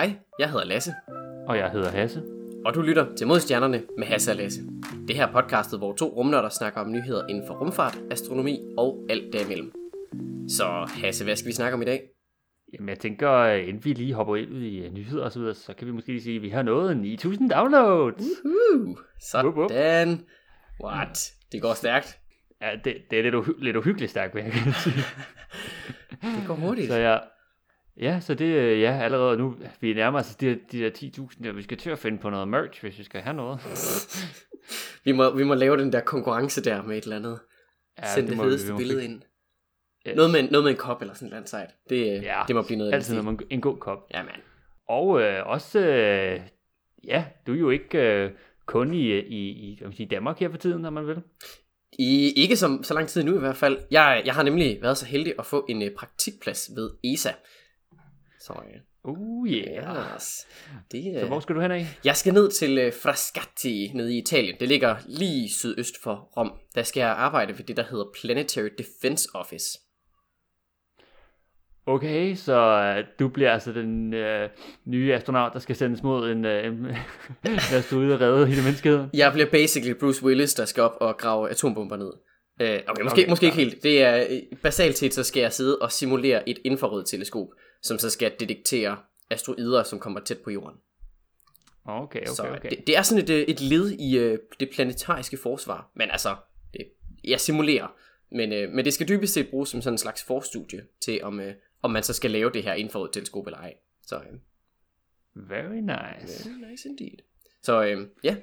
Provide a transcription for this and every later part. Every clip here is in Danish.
Hej, jeg hedder Lasse, Og jeg hedder Hasse. og du lytter til Modstjernerne med Hasse og Lasse. Det her er podcastet, hvor to rumnørder snakker om nyheder inden for rumfart, astronomi og alt derimellem. Så Hasse, hvad skal vi snakke om i dag? Jamen jeg tænker, øh, inden vi lige hopper ind i øh, nyheder og så videre, så kan vi måske lige sige, at vi har nået 9000 downloads. Uh, Wup, wup. sådan. What? Det går stærkt. Ja, det, det er lidt, uhy- lidt uhyggeligt stærkt, vil jeg sige. Det går hurtigt. Så ja, ja, så det øh, ja, allerede nu, vi nærmer os de, de der 10.000, og vi skal til at finde på noget merch, hvis vi skal have noget. Vi må, vi må lave den der konkurrence der med et eller andet. Ja, Send det, vi- fedeste billede ind. Yes. Noget med, noget med en kop eller sådan et eller andet sejt. Det, Ja, ja, det må blive noget Altid noget, en god kop. Ja, man. Og øh, også, øh, ja, du er jo ikke øh, kun i, i, i man siger, Danmark her for tiden, når man vil. I, ikke som, så lang tid nu i hvert fald. Jeg, jeg har nemlig været så heldig at få en uh, praktikplads ved ESA. Så uh, Uh, yeah. yes. det, Så hvor uh, skal du hen af? jeg skal ned til uh, Frascati nede i Italien. Det ligger lige sydøst for Rom. Der skal jeg arbejde ved det, der hedder Planetary Defense Office. Okay, så øh, du bliver altså den øh, nye astronaut, der skal sendes mod en, øh, der står ude og redde hele menneskeheden. Jeg bliver basically Bruce Willis, der skal op og grave atombomber ned. Uh, okay, måske, Okay, måske ikke helt. Det er øh, basalt set, så skal jeg sidde og simulere et infrarødt teleskop, som så skal detektere asteroider, som kommer tæt på jorden. Okay, Så okay, okay. Det, det er sådan et, øh, et led i øh, det planetariske forsvar. Men altså, det, jeg simulerer. Men, øh, men det skal dybest set bruges som sådan en slags forstudie til, om, øh, om man så skal lave det her infrarødt teleskop eller ej. Så øh, Very nice. very nice indeed. Så øh, ja,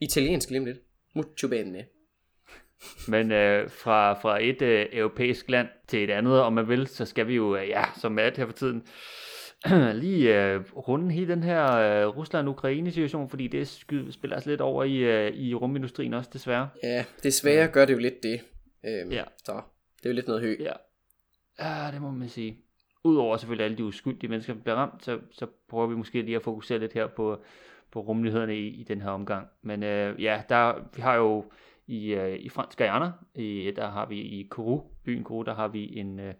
italiensk lige lidt. Mucho bene. Men øh, fra, fra et øh, europæisk land til et andet, om man vil, så skal vi jo, øh, ja, som alt her for tiden, lige øh, runde hele den her øh, Rusland-Ukraine-situation, fordi det sky- spiller altså lidt over i, øh, i rumindustrien også, desværre. Ja, desværre gør det jo lidt det. Øh, Ja. Så det er jo lidt noget hø. Ja. ja, det må man sige. Udover selvfølgelig alle de uskyldige mennesker, der bliver ramt, så, så prøver vi måske lige at fokusere lidt her på, på rumlighederne i, i den her omgang. Men øh, ja, der, vi har jo i, øh, i Fransk Guyana, i, der har vi i Kourou, byen Kourou, der har vi en øh,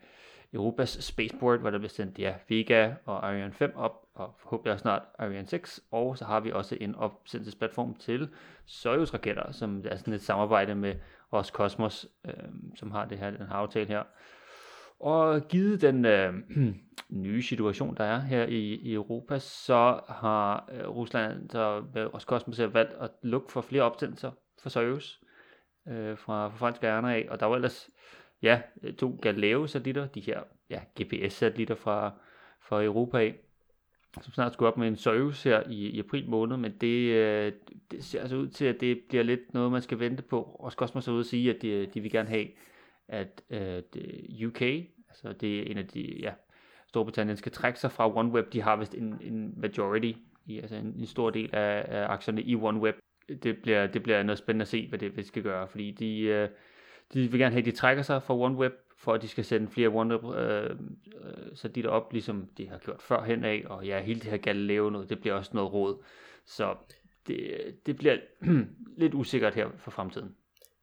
Europas Spaceport, hvor der bliver sendt ja, Vega og Ariane 5 op, og forhåbentlig også snart Ariane 6, og så har vi også en opsendelsesplatform til Soyuz-raketter, som er sådan et samarbejde med Roskosmos, øh, som har det her, den her aftale her. Og givet den øh, nye situation, der er her i, i Europa, så har øh, Rusland så øh, med Roskosmos valgt at lukke for flere opsendelser for Soyuz øh, fra, fra fransk ærner af. Og der var ellers ja, øh, to Galileo-satellitter, de her ja, GPS-satellitter fra, fra Europa af, som snart skulle op med en Soyuz her i, i april måned, men det, øh, det ser altså ud til, at det bliver lidt noget, man skal vente på. Roskosmos er ude at sige, at de, de vil gerne have, at øh, det UK, altså det er en af de, ja, Storbritannien skal trække sig fra OneWeb. De har vist en, en majority, i, altså en, en stor del af, af aktierne i OneWeb. Det bliver, det bliver noget spændende at se, hvad det, hvad det skal gøre, fordi de, øh, de vil gerne have, at de trækker sig fra OneWeb, for at de skal sende flere OneWeb øh, øh, satellitter op, ligesom de har gjort førhen af, og ja, hele det her Galileo noget, det bliver også noget råd. Så det, det bliver lidt usikkert her for fremtiden.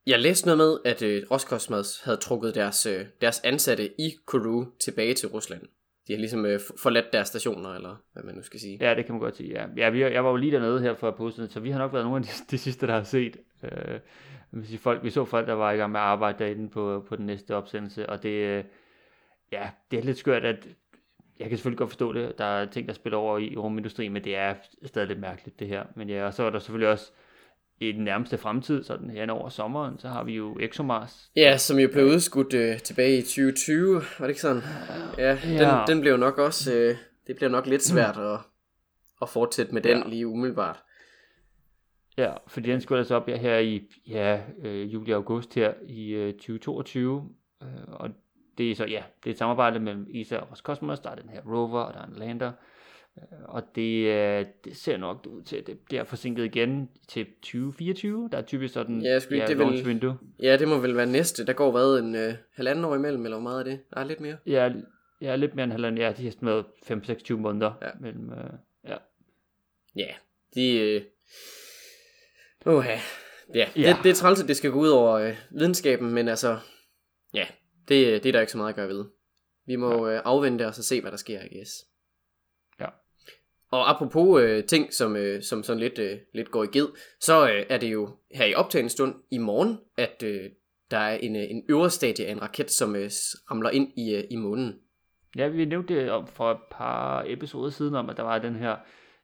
Jeg læste noget med, at øh, Roskosmos havde trukket deres, øh, deres ansatte i Kourou tilbage til Rusland. De har ligesom øh, forladt deres stationer, eller hvad man nu skal sige. Ja, det kan man godt sige. Ja, ja vi, jeg var jo lige dernede her for at par så vi har nok været nogle af de, de sidste, der har set. Øh, hvis sige, folk, vi så folk, der var i gang med at arbejde derinde på, på den næste opsendelse, og det, øh, ja, det er lidt skørt, at jeg kan selvfølgelig godt forstå det. Der er ting, der spiller over i rumindustrien, men det er stadig lidt mærkeligt, det her. Men ja, og så er der selvfølgelig også i den nærmeste fremtid, sådan hen over sommeren, så har vi jo ExoMars. Ja, som jo blev udskudt øh, tilbage i 2020, var det ikke sådan? Ja, den, Ja. den blev nok også, øh, det bliver nok lidt svært at, at fortsætte med den Ja. lige umiddelbart. Ja, fordi den skulle altså op her i ja, øh, juli og august her i øh, 2022. Øh, og det er så, ja, det er et samarbejde mellem ESA og Roscosmos. Der er den her rover, og der er en lander. Øh, og det, øh, det ser nok ud til, at det bliver forsinket igen til 2024. Der er typisk sådan Ja, ikke- det launch vil- window. Ja, det må vel være næste. Der går hvad, en øh, halvanden år imellem, eller hvor meget er det? Nej, lidt mere. Ja, ja, lidt mere end halvanden. Ja, de har noget 5-26 måneder Ja. mellem, øh, ja. Ja, de... Øh... Oha. Ja, Ja. Det, det er træls, at det skal gå ud over øh, videnskaben, men altså... Ja, det, det er der ikke så meget at gøre ved. Vi må øh, afvente os og se, hvad der sker, I guess. Og apropos øh, ting, som, øh, som sådan lidt, øh, lidt går i ged, så øh, er det jo her i optagende stund i morgen, at øh, der er en, øh, en øvre stadie af en raket, som øh, ramler ind i, øh, i månen. Ja, vi nævnte det om for et par episoder siden om, at der var den her,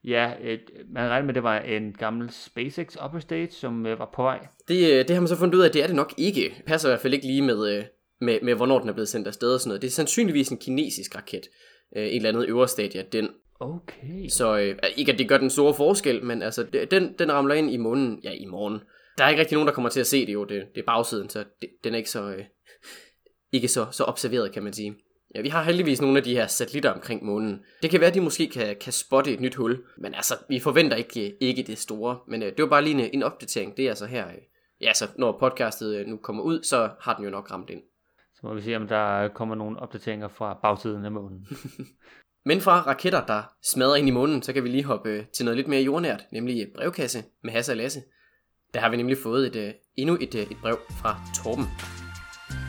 ja, et, man regnede med, at det var en gammel SpaceX upper stage, som øh, var på vej. Det, øh, det har man så fundet ud af, at det er det nok ikke. Passer i hvert fald ikke lige med, øh, med, med hvornår den er blevet sendt afsted og sådan noget. Det er sandsynligvis en kinesisk raket. Øh, en eller andet øvre stadie af den. Okay. Så øh, ikke at det gør den store forskel, men altså, det- den, den ramler ind i månen, ja, i morgen. Der er ikke rigtig nogen, der kommer til at se det jo, det, det er bagsiden, så det, den er ikke så, øh, ikke så, så observeret, kan man sige. Ja, vi har heldigvis nogle af de her satellitter omkring månen. Det kan være, at de måske kan, kan spotte et nyt hul, men altså, vi forventer ikke, ikke det store. Men øh, det var bare lige en, en opdatering, det er altså her, øh, ja, så når podcastet øh, nu kommer ud, så har den jo nok ramt ind. Så må vi se, om der kommer nogle opdateringer fra bagsiden af månen. Men fra raketter, der smadrer ind i månen, så kan vi lige hoppe øh, til noget lidt mere jordnært, nemlig brevkasse med Hasse og Lasse. Der har vi nemlig fået et, øh, endnu et, øh, et brev fra Torben.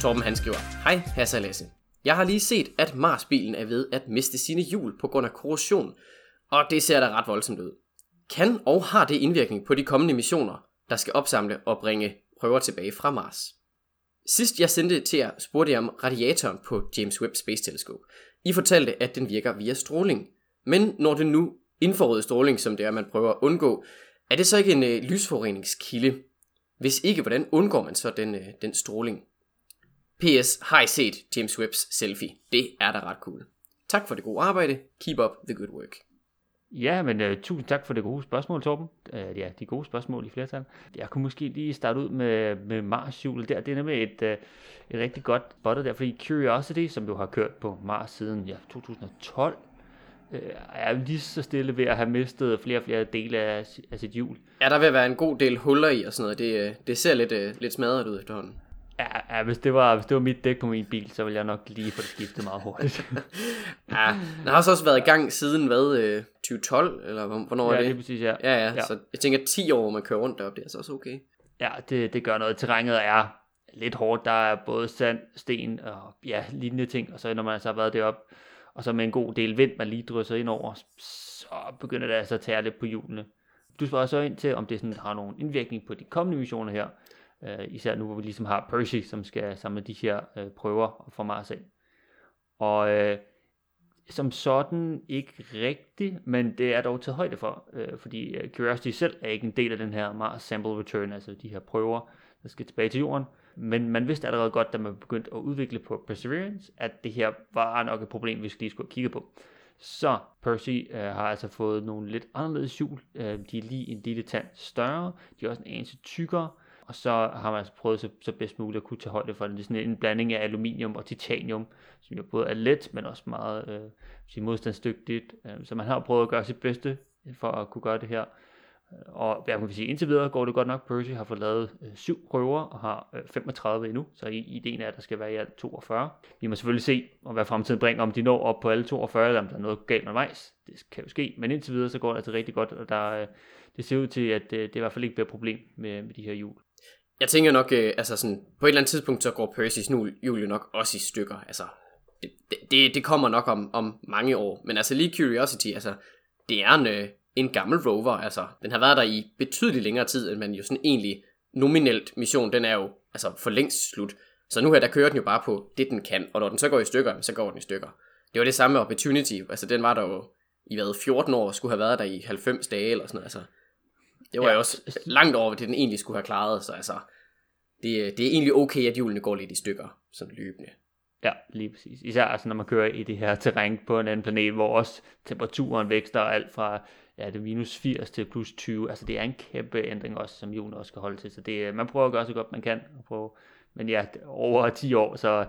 Torben han skriver, Hej Hasse og Lasse. Jeg har lige set, at Marsbilen er ved at miste sine hjul på grund af korrosion, og det ser da ret voldsomt ud. Kan og har det indvirkning på de kommende missioner, der skal opsamle og bringe prøver tilbage fra Mars? Sidst jeg sendte til jer, spurgte jeg om radiatoren på James Webb Space Telescope. I fortalte, at den virker via stråling. Men når det nu infrarød stråling, som det er, man prøver at undgå, er det så ikke en øh, lysforureningskilde? Hvis ikke, hvordan undgår man så den, øh, den stråling? P.S. Har I set James Webbs selfie? Det er da ret cool. Tak for det gode arbejde. Keep up the good work. Ja, men uh, tusind tak for det gode spørgsmål, Torben. Uh, ja, de gode spørgsmål i flertal. Jeg kunne måske lige starte ud med, med Mars-hjulet der. Det er nemlig et, uh, et rigtig godt spottet der, fordi Curiosity, som jo har kørt på Mars siden ja, 2012, uh, er lige så stille ved at have mistet flere og flere dele af, af sit hjul. Ja, der vil være en god del huller i og sådan noget. Det, det ser lidt, lidt smadret ud efterhånden. Ja, ja hvis, det var, hvis det var mit dæk på min bil, så ville jeg nok lige få det skiftet meget hurtigt. Ja, den har så også været i gang siden, hvad, øh, 2012, eller hvor- hvornår ja, er lige det? præcis, ja. Ja, ja, Ja. så jeg tænker 10 år, hvor man kører rundt deroppe, det er så også okay. Ja, det, det gør noget. Terrænet er lidt hårdt. Der er både sand, sten og ja, lignende ting. Og så når man altså har været deroppe, og så med en god del vind, man lige drysser ind over, så begynder det altså at tære lidt på hjulene. Du spørger så ind til, om det sådan har nogen indvirkning på de kommende missioner her. Øh, især nu, hvor vi ligesom har Percy, som skal samle de her øh, prøver fra Mars ind. Og øh, som sådan ikke rigtigt, men det er dog taget højde for, øh, fordi øh, Curiosity selv er ikke en del af den her Mars Sample Return, altså de her prøver, der skal tilbage til jorden. Men man vidste allerede godt, da man begyndte at udvikle på Perseverance, at det her var nok et problem, vi lige skulle kigge på. Så Percy øh, har altså fået nogle lidt anderledes hjul. Øh, de er lige en lille tand større, de er også en anelse tykkere, og så har man altså prøvet så, så bedst muligt at kunne tage højde for det. Det er sådan en blanding af aluminium og titanium, som jo både er let, men også meget øh, modstandsdygtigt. Øh, så man har prøvet at gøre sit bedste øh, for at kunne gøre det her. Øh, og jeg kan sige, indtil videre går det godt nok. Percy har fået lavet øh, syv prøver og har øh, 35 endnu, så ideen er, at der skal være i alt 42. Vi må selvfølgelig se, om hvad fremtiden bringer, om de når op på alle 42, eller om der er noget galt undervejs. Det kan jo ske, men indtil videre så går det altså rigtig godt, og der, øh, det ser ud til, at øh, det i hvert fald ikke bliver et problem med, med de her hjul. Jeg tænker nok, øh, altså sådan, på et eller andet tidspunkt, så går Percy's nu jul jo nok også i stykker. Altså, det, det, det, kommer nok om, om mange år. Men altså lige Curiosity, altså, det er en, øh, en gammel rover. Altså, den har været der i betydeligt længere tid, end man jo sådan egentlig nominelt mission, den er jo altså for længst slut. Så nu her, der kører den jo bare på det, den kan. Og når den så går i stykker, så går den i stykker. Det var det samme med Opportunity. Altså, den var der jo i hvad, 14 år, skulle have været der i 90 dage eller sådan noget. Altså, det var Ja. jo også langt over, hvad det den egentlig skulle have klaret. Så altså, det, det er egentlig okay, at hjulene går lidt i stykker, sådan løbende. Ja, lige præcis. Især altså, når man kører i det her terræn på en anden planet, hvor også temperaturen vækster alt fra ja, det minus 80 til plus 20. Altså det er en kæmpe ændring også, som hjulene også skal holde til. Så det, øh, man prøver at gøre så godt man kan. Og prøve. Men ja, over 10 år, så,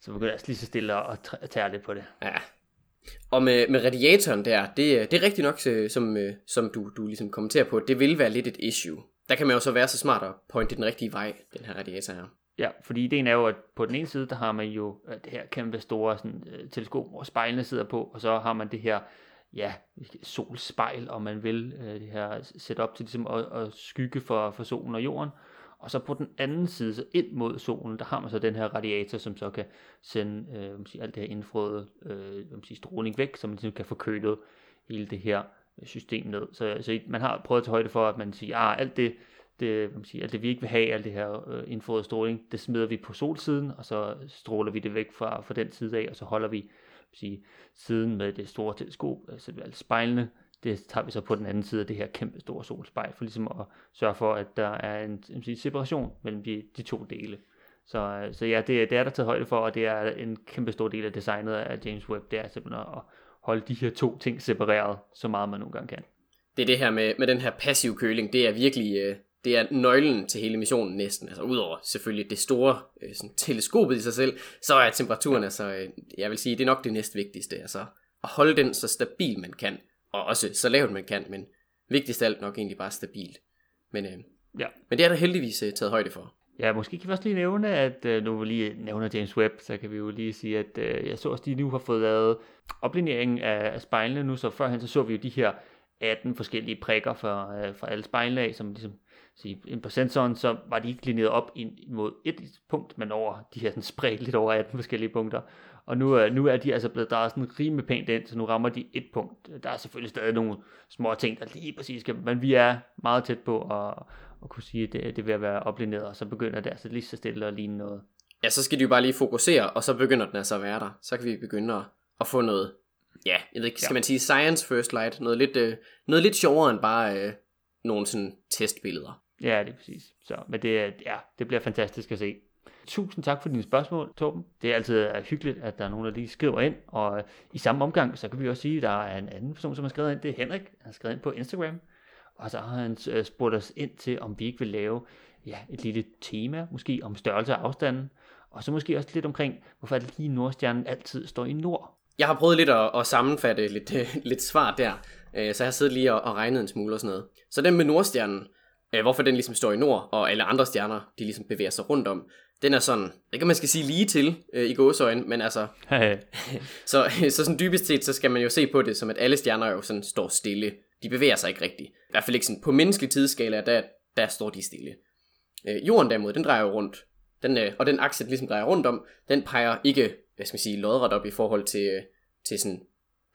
så begynder jeg altså lige så stille at tære lidt på det. Ja. Og med, med radiatoren der, det, det er rigtigt nok, øh, som, øh, som du, du ligesom kommenterer på, det vil være lidt et issue. Der kan man jo så være så smart at pointe den rigtige vej, den her radiator her. Ja, fordi ideen er jo, at på den ene side, der har man jo øh, det her kæmpe store sådan, teleskop, hvor spejlene sidder på, og så har man det her ja, solspejl, om man vil, øh, det her setup til ligesom at, at skygge for, for solen og jorden. Og så på den anden side, så ind mod solen, der har man så den her radiator, som så kan sende øh, man siger, alt det her indfrøde øh, man siger, stråling væk, så man ligesom kan få kølet hele det her øh, system ned. Så, så man har prøvet at tage højde for, at man siger, at ah, alt det, det, man siger, alt det vi ikke vil have, alt det her øh, indfrøde stråling, det smider vi på solsiden, og så stråler vi det væk fra, fra den side af, og så holder vi sige, siden med det store teleskop, altså, altså spejlene, det tager vi så på den anden side af det her kæmpe store solspejl, for ligesom at sørge for, at der er en, en separation mellem de, de to dele. Så, øh, så ja, det, det er der taget højde for, og det er en kæmpe stor del af designet af James Webb, det er simpelthen at holde de her to ting separeret, så meget man nogle gange kan. Det er det her med, med den her passiv køling, det er virkelig, øh, det er nøglen til hele missionen næsten. Altså udover selvfølgelig det store øh, sådan, teleskopet i sig selv, så er temperaturen altså, jeg vil sige, det er nok det næstvigtigste. Altså at holde den så stabil man kan, og også så lavt man kan, men vigtigst af alt nok egentlig bare stabilt. Men, øh, ja. men det er der heldigvis øh, taget højde for. Ja, måske kan vi også lige nævne, at øh, nu vil lige nævne James Webb, så kan vi jo lige sige, at øh, jeg så også, de nu har fået lavet oplineringen af, af spejlene nu, så førhen så så vi jo de her 18 forskellige prikker for, øh, for alle spejlene af, som ligesom sige, på sensoren, så var de ikke linjet op ind mod et punkt, men over de her sådan spredt lidt over 18 forskellige punkter. Og nu, nu er de altså blevet drejet sådan rimelig pænt ind, så nu rammer de et punkt. Der er selvfølgelig stadig nogle små ting, der lige præcis skal, men vi er meget tæt på at, at kunne sige, at det, det vil være oplineret, og så begynder det altså lige så stille at ligne noget. Ja, så skal de jo bare lige fokusere, og så begynder den altså at være der. Så kan vi begynde at, at få noget, ja, jeg ved ikke, skal ja. man sige science first light, noget lidt, øh, noget lidt sjovere end bare øh, nogle sådan testbilleder. Ja, det er præcis. Så, men det, ja, det bliver fantastisk at se. Tusind tak for dine spørgsmål, Torben. Det er altid øh, hyggeligt, at der er nogen, der lige skriver ind. Og øh, i samme omgang, så kan vi også sige, at der er en anden person, som har skrevet ind. Det er Henrik. Han har skrevet ind på Instagram. Og så har han øh, spurgt os ind til, om vi ikke vil lave ja, et lille tema, måske om størrelse og afstanden. Og så måske også lidt omkring, hvorfor er det lige Nordstjernen altid står i nord. Jeg har prøvet lidt at, at sammenfatte lidt, lidt svar der, så jeg har siddet lige og, og regnet en smule og sådan noget. Så den med Nordstjernen, øh, hvorfor den ligesom står i nord, og alle andre stjerner, de ligesom bevæger sig rundt om, den er sådan, ikke man skal sige lige til øh, i gåsøjne, men altså, så, så sådan dybest set, så skal man jo se på det, som at alle stjerner jo sådan står stille. De bevæger sig ikke rigtigt. I hvert fald ikke sådan, på menneskelig tidsskala, der, der står de stille. Øh, jorden derimod, den drejer jo rundt. Den, øh, og den akse, den ligesom drejer rundt om, den peger ikke, hvad skal man sige, lodret op i forhold til, øh, til sådan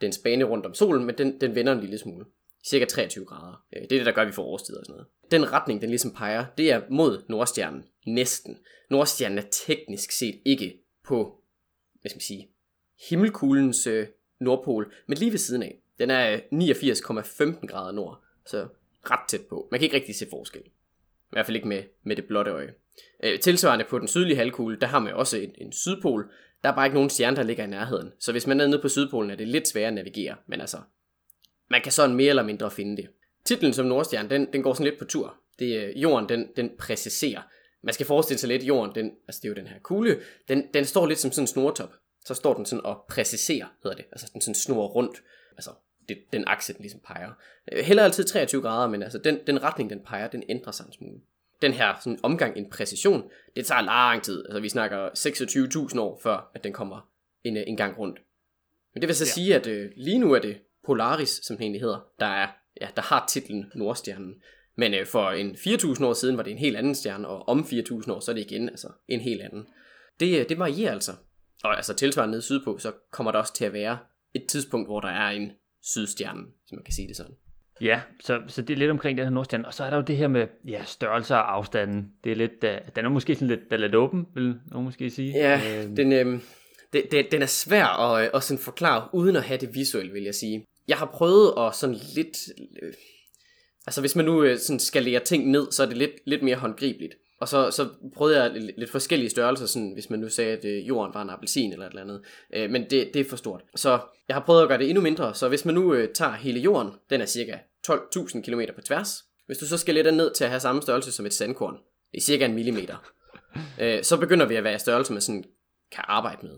dens bane rundt om solen, men den, den vender en lille smule cirka 23 grader. Øh, det er det, der gør, at vi får årstider og sådan noget. Den retning, den ligesom peger, det er mod Nordstjernen. Næsten. Nordstjernen er teknisk set ikke på, hvad skal man sige, himmelkuglens øh, nordpol, men lige ved siden af. Den er øh, 89,15 grader nord, så ret tæt på. Man kan ikke rigtig se forskel. I hvert fald ikke med, med det blotte øje. Øh, tilsvarende på den sydlige halvkugle, der har man også en, en sydpol. Der er bare ikke nogen stjerne, der ligger i nærheden. Så hvis man er nede på sydpolen, er det lidt sværere at navigere. Men altså, man kan sådan mere eller mindre finde det. Titlen som Nordstjerne, den, den går sådan lidt på tur. Det er jorden, den, den præciserer. Man skal forestille sig lidt, jorden, den, altså det er jo den her kugle, den, den står lidt som sådan en snortop. Så står den sådan og præciserer, hedder det. Altså den sådan snor rundt. Altså det, den akse, den ligesom peger. Øh, heller altid 23 grader, men altså den, den retning, den peger, den ændrer sig en smule. Den her sådan omgang, en præcision, det tager lang tid. Altså vi snakker 26.000 år, før at den kommer en, en gang rundt. Men det vil så ja. sige, at øh, lige nu er det Polaris, som den egentlig hedder, der, er, ja, der har titlen Nordstjernen. Men øh, for en 4.000 år siden var det en helt anden stjerne, og om 4.000 år, så er det igen altså en helt anden. Det, øh, det varierer altså. Og altså tilsvarende nede sydpå, så kommer der også til at være et tidspunkt, hvor der er en sydstjerne, som man kan sige det sådan. Ja, så, så det er lidt omkring den her nordstjerne. Og så er der jo det her med ja, størrelse og afstanden. Det er lidt, uh, den er måske sådan lidt, lidt åben, vil nogen måske sige. Ja, øhm. den, øh, det, det, den er svær at, at sådan forklare, uden at have det visuelt, vil jeg sige jeg har prøvet at sådan lidt... Øh, altså hvis man nu øh, sådan skal lære ting ned, så er det lidt, lidt mere håndgribeligt. Og så, så prøvede jeg lidt, lidt forskellige størrelser, sådan, hvis man nu sagde, at øh, jorden var en appelsin eller et eller andet. Øh, men det, det er for stort. Så jeg har prøvet at gøre det endnu mindre. Så hvis man nu øh, tager hele jorden, den er cirka 12.000 km på tværs. Hvis du så skal den ned til at have samme størrelse som et sandkorn, det er cirka en millimeter, øh, så begynder vi at være i størrelse, man sådan kan arbejde med.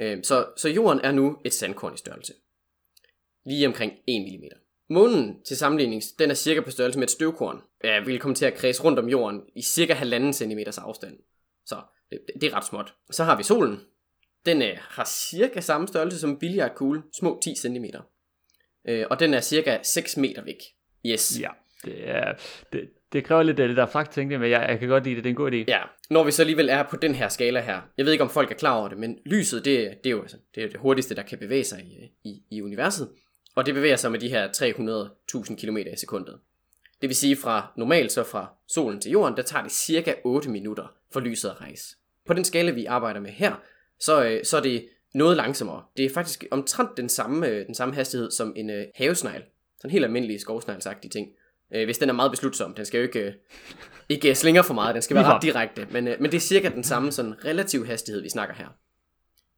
Øh, så, så jorden er nu et sandkorn i størrelse lige omkring 1 mm. Månen til sammenligning, den er cirka på størrelse med et støvkorn. Ja, vil komme til at kredse rundt om jorden i cirka 1,5 cm afstand. Så det, det, er ret småt. Så har vi solen. Den øh, har cirka samme størrelse som en billiardkugle, små 10 cm. Øh, og den er cirka 6 meter væk. Yes. Ja, det, er, det, det kræver lidt af det der fakt, tænkte men jeg, jeg kan godt lide det, det er en god idé. Ja, når vi så alligevel er på den her skala her, jeg ved ikke om folk er klar over det, men lyset, det, det er jo altså, det, er det hurtigste, der kan bevæge sig i, i, i universet. Og det bevæger sig med de her 300.000 km i sekundet. Det vil sige fra normalt så fra solen til jorden, der tager det cirka 8 minutter for lyset at rejse. På den skala, vi arbejder med her, så, øh, så er det noget langsommere. Det er faktisk omtrent den samme, øh, den samme hastighed som en øh, havesnegl. Sådan en helt almindelig skovsneglsagtig ting. Øh, hvis den er meget beslutsom. Den skal jo ikke, øh, ikke slinger for meget, den skal være ret direkte. Men, øh, men det er cirka den samme sådan relativ hastighed, vi snakker her.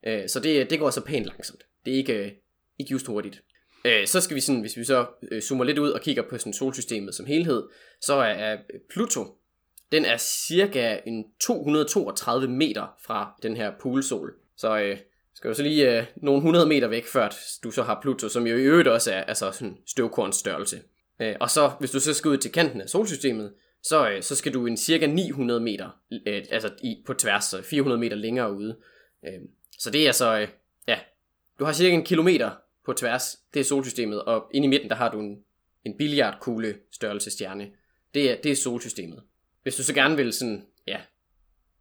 Øh, så det, det går så pænt langsomt. Det er ikke, øh, ikke just hurtigt. Øh, så skal vi sådan, hvis vi så øh, zoomer lidt ud og kigger på sådan solsystemet som helhed, så er, er Pluto, den er cirka en 232 meter fra den her poolsol. Så øh, skal du så lige øh, nogle 100 meter væk, før du så har Pluto, som jo i øvrigt også er altså sådan støvkorns størrelse. Øh, og så, hvis du så skal ud til kanten af solsystemet, så, øh, så skal du en cirka 900 meter, øh, altså i, på tværs, så 400 meter længere ude. Øh, så det er altså, øh, ja, du har cirka en kilometer på tværs, det er solsystemet, og inde i midten, der har du en, en billiardkugle størrelse stjerne. Det er, det er solsystemet. Hvis du så gerne vil sådan, ja,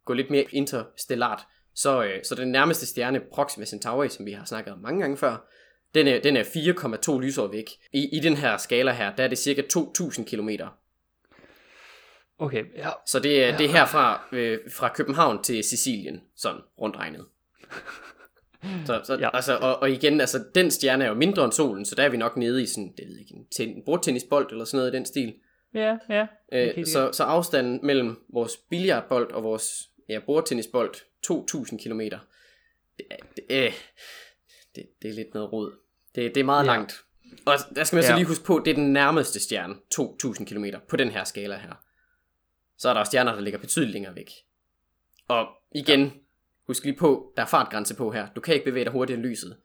gå lidt mere interstellart, så, øh, så den nærmeste stjerne, Proxima Centauri, som vi har snakket om mange gange før, den er, den er 4,2 lysår væk. I, I den her skala her, der er det cirka 2.000 km. Okay, ja. Så det, er, det er herfra øh, fra København til Sicilien, sådan rundt regnet. Så, så ja. altså, og, og igen, altså, den stjerne er jo mindre end solen, så der er vi nok nede i sådan, det ved ikke, en, ten, en bordtennisbold eller sådan noget i den stil. Ja, ja. Øh, så, så afstanden mellem vores billiardbold og vores ja, bordtennisbold, 2.000 km. Det, det, øh, det, det er lidt noget rod. Det, det er meget ja. langt. Og der skal man så ja. lige huske på, det er den nærmeste stjerne, 2.000 km på den her skala her. Så er der stjerner, der ligger betydeligt længere væk. Og igen, ja. Husk lige på, der er fartgrænse på her. Du kan ikke bevæge dig hurtigere end lyset.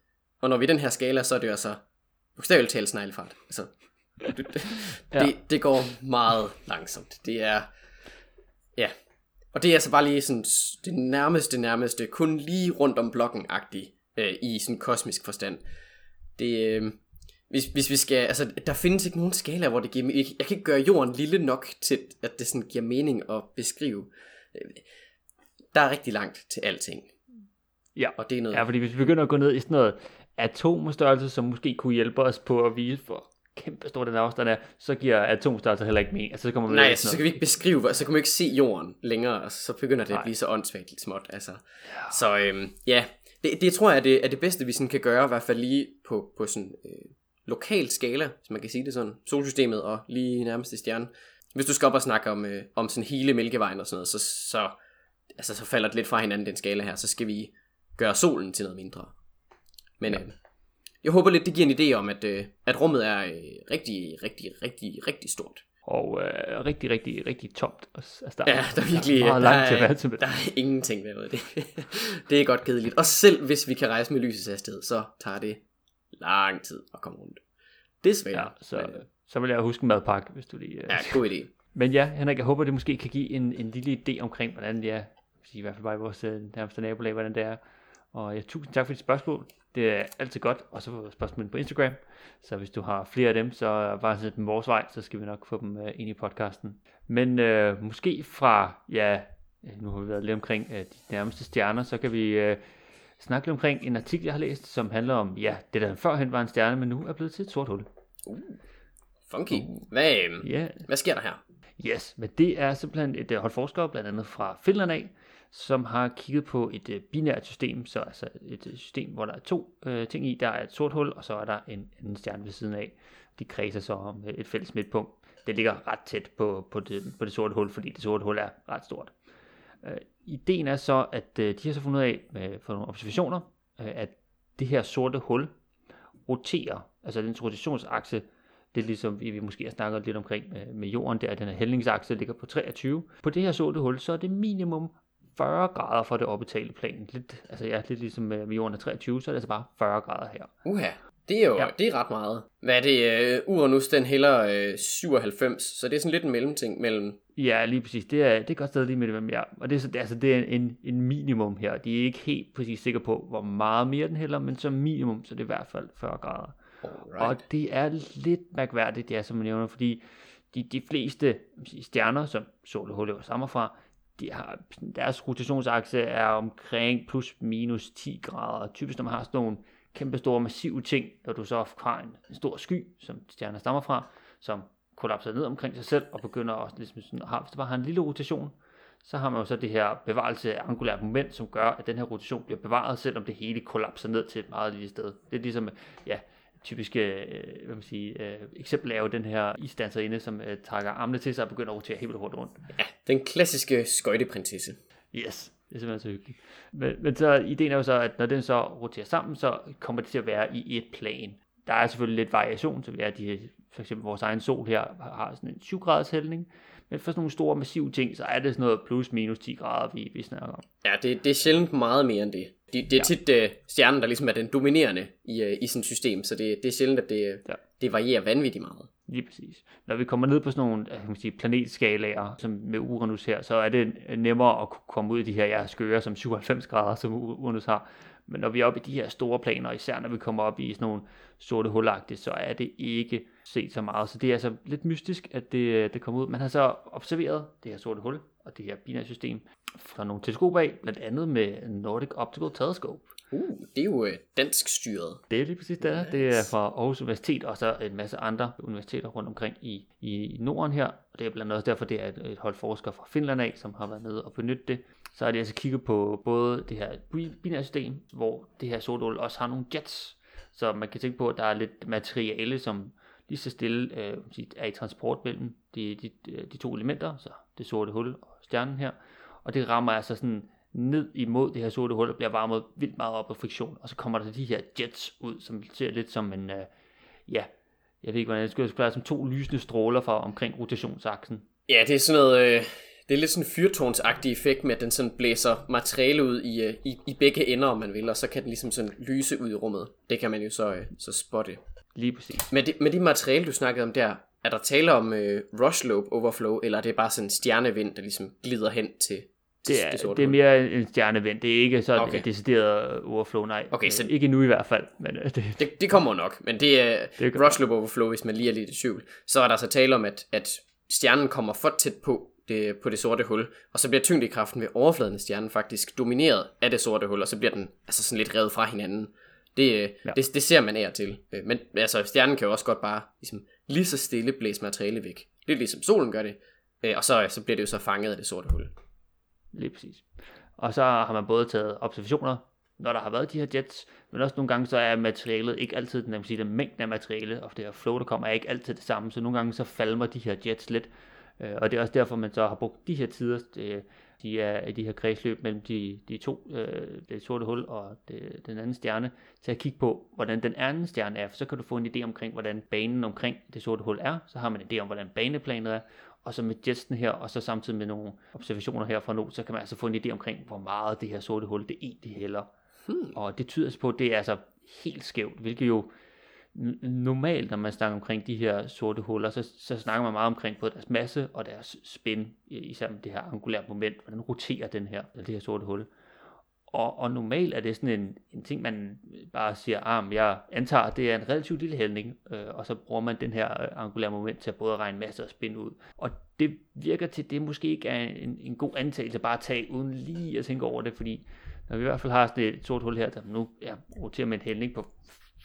Og når vi er den her skala, så er det altså bogstaveligt talt sneglefart. Altså, det, det, ja. det, det går meget langsomt. Det er, ja, og det er altså bare lige sådan det nærmeste, nærmeste, kun lige rundt om blokken-agtigt øh, i sådan kosmisk forstand. Det, øh, hvis, hvis vi skal, altså der findes ikke nogen skala, hvor det giver jeg kan ikke gøre jorden lille nok til, at det sådan giver mening at beskrive. Der er rigtig langt til alting. Ja, og det er noget... ja fordi hvis vi begynder at gå ned i sådan noget atomstørrelse, som måske kunne hjælpe os på at vise, for kæmpe stor den afstand er, så giver atomstørrelse heller ikke mening. Altså, så kommer Nej, altså, så kan vi ikke beskrive, så kan vi ikke se jorden længere, og så begynder det Nej. at blive så åndssvagt lidt småt. Altså. Ja. Så øhm, ja, det, det tror jeg er det, er det bedste, vi sådan kan gøre, i hvert fald lige på, på sådan øh, lokal skala, hvis man kan sige det sådan, solsystemet og lige nærmeste stjerne. Hvis du skal op og snakke om, øh, om sådan hele Mælkevejen og sådan noget, så, så, altså, så falder det lidt fra hinanden, den skala her, så skal vi gøre solen til noget mindre. Men ja. øh, jeg håber lidt, det giver en idé om, at, øh, at rummet er øh, rigtig, rigtig, rigtig, rigtig stort. Og øh, rigtig, rigtig, rigtig tomt. Altså, der, ja, der er virkelig der er, langt til er, til der er ingenting ved det. det er godt kedeligt. Og selv hvis vi kan rejse med lysets hastighed, så tager det lang tid at komme rundt. Desværre. Ja, så, men, så vil jeg huske madpakke, hvis du lige... Øh, ja, god idé. Men ja, Henrik, jeg håber, det måske kan give en, en lille idé omkring, hvordan det er, i hvert fald bare i vores øh, nærmeste nabolag, hvordan det er. Og ja, tusind tak for dit spørgsmål. Det er altid godt. Og så får spørgsmål på Instagram. Så hvis du har flere af dem, så bare sæt dem vores vej, så skal vi nok få dem uh, ind i podcasten. Men uh, måske fra, ja, nu har vi været lidt omkring uh, de nærmeste stjerner, så kan vi uh, snakke lidt omkring en artikel, jeg har læst, som handler om, ja, det der førhen var en stjerne, men nu er blevet til et sort hul. Uh, funky. Hvad, yeah. hvad sker der her? Yes, men det er simpelthen et hold forskere, blandt andet fra Finland af, som har kigget på et øh, binært system, så altså et øh, system, hvor der er to øh, ting i. Der er et sort hul, og så er der en anden stjerne ved siden af. De kredser så om øh, et fælles midtpunkt. Det ligger ret tæt på, på, det, på det sorte hul, fordi det sorte hul er ret stort. Øh, ideen er så, at øh, de har så fundet ud af med for nogle observationer, øh, at det her sorte hul roterer, altså den rotationsakse, det er ligesom vi, vi måske har snakket lidt omkring med, med jorden, der den her hældningsakse ligger på 23. På det her sorte hul, så er det minimum 40 grader for det orbitale plan. Lidt, altså ja, lidt ligesom med jorden er 23, så er det altså bare 40 grader her. Uha, det er jo ja. det er ret meget. Hvad er det? Uh, Uranus den hælder uh, 97, så det er sådan lidt en mellemting mellem... Ja, lige præcis. Det er, det er godt sted lige midt imellem, ja. Og det er, så, det, altså, det er en, en minimum her. De er ikke helt præcis sikre på, hvor meget mere den hælder, men som minimum, så det er i hvert fald 40 grader. Alright. Og det er lidt mærkværdigt, ja, som man nævner, fordi de, de fleste stjerner, som solen jo stammer fra, de har, deres rotationsakse er omkring plus minus 10 grader. Typisk når man har sådan nogle kæmpe store massive ting, når du så har en, en stor sky, som stjerner stammer fra, som kollapser ned omkring sig selv og begynder også ligesom sådan, har, hvis det bare har en lille rotation, så har man jo så det her bevarelse af angulært moment, som gør, at den her rotation bliver bevaret, selvom det hele kollapser ned til et meget lille sted. Det er ligesom, ja, typiske øh, hvad man sige, øh, eksempel er jo den her isdanserinde, som øh, trækker armene til sig og begynder at rotere helt rundt rundt. Ja, den klassiske skøjteprinsesse. Yes, det er simpelthen så hyggeligt. Men, men så ideen er jo så, at når den så roterer sammen, så kommer det til at være i et plan. Der er selvfølgelig lidt variation, så vi er de, for eksempel vores egen sol her har sådan en 7 graders hældning, men for sådan nogle store, massive ting, så er det sådan noget plus minus 10 grader, vi, vi snakker om. Ja, det, det er sjældent meget mere end det. Det, det er ja. tit uh, stjernen, der ligesom er den dominerende i, uh, i sådan et system, så det, det er sjældent, at det, ja. det varierer vanvittigt meget. Lige præcis. Når vi kommer ned på sådan nogle kan man sige, planetskalaer, som med Uranus her, så er det nemmere at komme ud i de her ja, skøre som 97 grader, som Uranus har. Men når vi er oppe i de her store planer, især når vi kommer op i sådan nogle sorte hulagtige, så er det ikke set så meget. Så det er altså lidt mystisk, at det, det kommer ud. Man har så observeret det her sorte hul og det her binære system fra nogle teleskoper af, blandt andet med Nordic Optical Telescope. Uh, det er jo øh, dansk styret. Det er lige præcis det er. Det er fra Aarhus Universitet, og så en masse andre universiteter rundt omkring i, i Norden her. Og det er blandt andet også derfor, det er et, et hold forskere fra Finland af, som har været nede og benyttet det. Så er det altså kigget på både det her binære system, hvor det her sorte hul også har nogle jets. Så man kan tænke på, at der er lidt materiale, som lige så stille øh, er i transport mellem de, de, de to elementer, så det sorte hul og stjernen her. Og det rammer altså sådan ned imod det her sorte hul, og bliver varmet vildt meget op af friktion, og så kommer der de her jets ud, som ser lidt som en, øh, ja, jeg ved ikke, hvordan jeg skal spørge, som to lysende stråler fra omkring rotationsaksen. Ja, det er sådan noget, øh, det er lidt sådan en fyrtårnsagtig effekt med, at den sådan blæser materiale ud i, øh, i, i begge ender, om man vil, og så kan den ligesom sådan lyse ud i rummet. Det kan man jo så, øh, så spotte. Lige præcis. Med det, med de materiale, du snakkede om der, er der tale om øh, rush lobe overflow, eller er det bare sådan en stjernevind, der ligesom glider hen til det er, det, det er mere en stjernevind. Det er ikke så okay. et decideret overflow, nej. Okay, så ikke nu i hvert fald. Men øh, det, det, det kommer nok, men det er det rush lobe overflow, hvis man lige er lidt i tvivl. Så er der så tale om, at, at stjernen kommer for tæt på det, på det sorte hul, og så bliver tyngdekraften ved overfladen af stjernen faktisk domineret af det sorte hul, og så bliver den altså sådan lidt revet fra hinanden. Det, øh, ja. det, det ser man af til. Øh, men altså, stjernen kan jo også godt bare ligesom, lige så stille blæse materiale væk. Lidt ligesom solen gør det. Øh, og så, så bliver det jo så fanget af det sorte hul. Lige præcis. Og så har man både taget observationer, når der har været de her jets, men også nogle gange så er materialet ikke altid, den, sige, den mængden af materiale, og det her flow, der kommer, er ikke altid det samme, så nogle gange så falmer de her jets lidt, øh, og det er også derfor, man så har brugt de her tider, de er de her kredsløb mellem de, de to, øh, det sorte hul og det, den anden stjerne, til at kigge på, hvordan den anden stjerne er, for så kan du få en idé omkring, hvordan banen omkring det sorte hul er, så har man en idé om, hvordan baneplanet er, og så med jetsen her, og så samtidig med nogle observationer her fra nu, så kan man altså få en idé omkring, hvor meget det her sorte hul, det egentlig hælder. Hmm. Og det tyder altså på, at det er altså helt skævt, hvilket jo normalt, når man snakker omkring de her sorte huller, så, så snakker man meget omkring både deres masse og deres spin, især med det her angulære moment, hvordan roterer den her, det her sorte hul. Og, og normalt er det sådan en, en ting, man bare siger, ah, jeg antager, at det er en relativt lille hældning, øh, og så bruger man den her øh, angulære moment til at både regne masse og spin ud. Og det virker til, at det måske ikke er en, en god antagelse bare at tage, uden lige at tænke over det, fordi når vi i hvert fald har sådan et sort hul her, der nu ja, roterer med en hældning på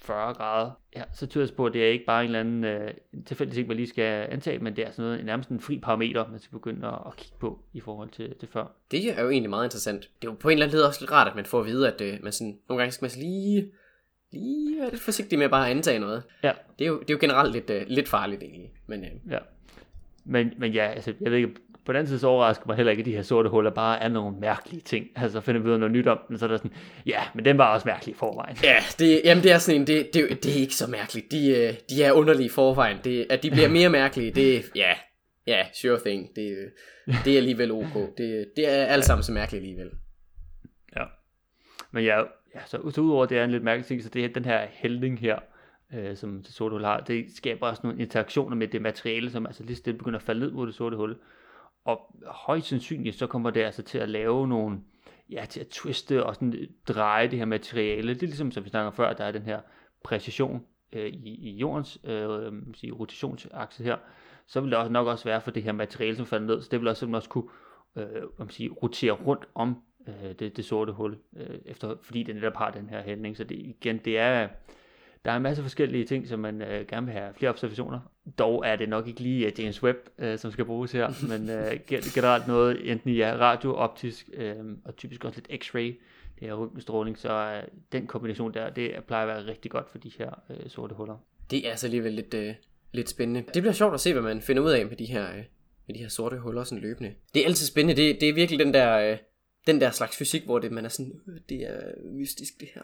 40 grader, ja, så tyder det på, at det er ikke bare en eller anden øh, tilfældig ting, man lige skal antage, men det er sådan noget, nærmest en fri parameter, man skal begynde at, at kigge på i forhold til, til før. Det er jo egentlig meget interessant. Det er jo på en eller anden led også lidt rart, at man får at vide, at øh, man sådan, nogle gange skal man lige, lige være lidt forsigtig med bare at antage noget. Ja. Det er jo, det er jo generelt lidt, øh, lidt farligt egentlig. Men, øh. Ja. Men, men ja, altså, jeg ved ikke, på den side så overrasker mig heller ikke, at de her sorte huller bare er nogle mærkelige ting. Altså finder vi ud af noget nyt om den, så er der sådan, ja, men den var også mærkelig i forvejen. Ja, det, jamen det er sådan en, det, det, det er ikke så mærkeligt. De, øh, de er underlige i forvejen. Det, at de bliver mere mærkelige, det ja, ja, sure thing. Det, det er alligevel ok. Det, det er alt sammen så mærkeligt alligevel. Ja. Men ja, ja så, så udover det er en lidt mærkelig ting, så det er den her heldning her, øh, som det sorte hul har, det skaber også nogle interaktioner med det materiale, som altså lige stille begynder at falde ned mod det sorte hul. Og højst sandsynligt, så kommer det altså til at lave nogle, ja, til at twiste og sådan dreje det her materiale. Det er ligesom, som vi snakker før, der er den her præcision øh, i, i jordens øh, sige, rotationsakse her. Så vil det også nok også være for det her materiale, som falder ned, så det vil også, også kunne øh, man sige, rotere rundt om øh, det, det sorte hul, øh, efter, fordi det netop har den her hældning. Så det, igen, det er, der er en masse forskellige ting, som man øh, gerne vil have flere observationer. Dog er det nok ikke lige uh, James Webb, øh, som skal bruges her, men øh, generelt noget enten i ja, radio, optisk øh, og typisk også lidt x-ray, det her røntgenstråling, så øh, den kombination der, det plejer at være rigtig godt for de her øh, sorte huller. Det er altså alligevel lidt, øh, lidt spændende. Det bliver sjovt at se, hvad man finder ud af med de her, øh, med de her sorte huller sådan løbende. Det er altid spændende. Det, det er virkelig den der, øh, den der slags fysik, hvor det, man er sådan, øh, det er mystisk det her.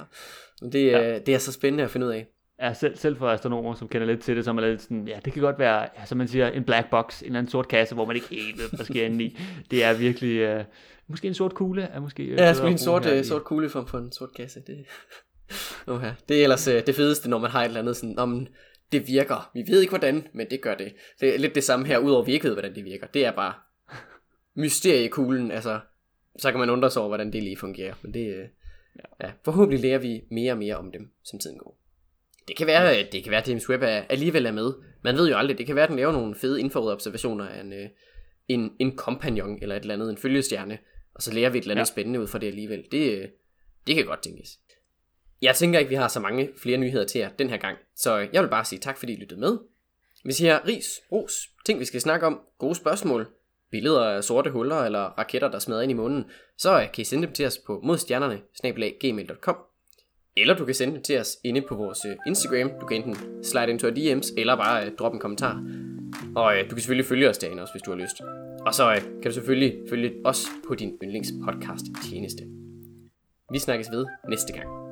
Men det, ja. øh, det er så spændende at finde ud af. Ja, selv, selv for astronomer, som kender lidt til det, som er lidt sådan, ja, det kan godt være, ja, som man siger, en black box, en eller anden sort kasse, hvor man ikke helt ved, hvad sker inde i. Det er virkelig, uh, måske en sort kugle er måske... Ja, måske en sort, uh, sort kugle for, for en sort kasse. Det, okay. det er ellers uh, det fedeste, når man har et eller andet sådan, om det virker. Vi ved ikke hvordan, men det gør det. Det er lidt det samme her, udover vi ikke ved, hvordan det virker. Det er bare mysteriekuglen, altså, så kan man undre sig over, hvordan det lige fungerer. Men det, uh, ja, forhåbentlig lærer vi mere og mere om dem, som tiden går. Det kan være, at det kan være, at James Webb er, alligevel er med. Man ved jo aldrig. Det kan være, at den laver nogle fede infrarøde observationer af en, øh, en, en kompagnon eller et eller andet, en følgestjerne. Og så lærer vi et eller andet ja. spændende ud fra det alligevel. Det, øh, det kan godt tænkes. Jeg tænker ikke, vi har så mange flere nyheder til jer den her gang. Så jeg vil bare sige tak, fordi I lyttede med. Hvis I har ris, ros, ting vi skal snakke om, gode spørgsmål, billeder af sorte huller eller raketter, der smadrer ind i månen, så øh, kan I sende dem til os på modstjernerne, gmail.com. Eller du kan sende det til os inde på vores øh, Instagram. Du kan enten slide ind til DM's, eller bare øh, uh, droppe en kommentar. Og uh, du kan selvfølgelig følge os derinde også, hvis du har lyst. Og så uh, kan du selvfølgelig følge os på din yndlingspodcast tjeneste. Vi snakkes ved næste gang.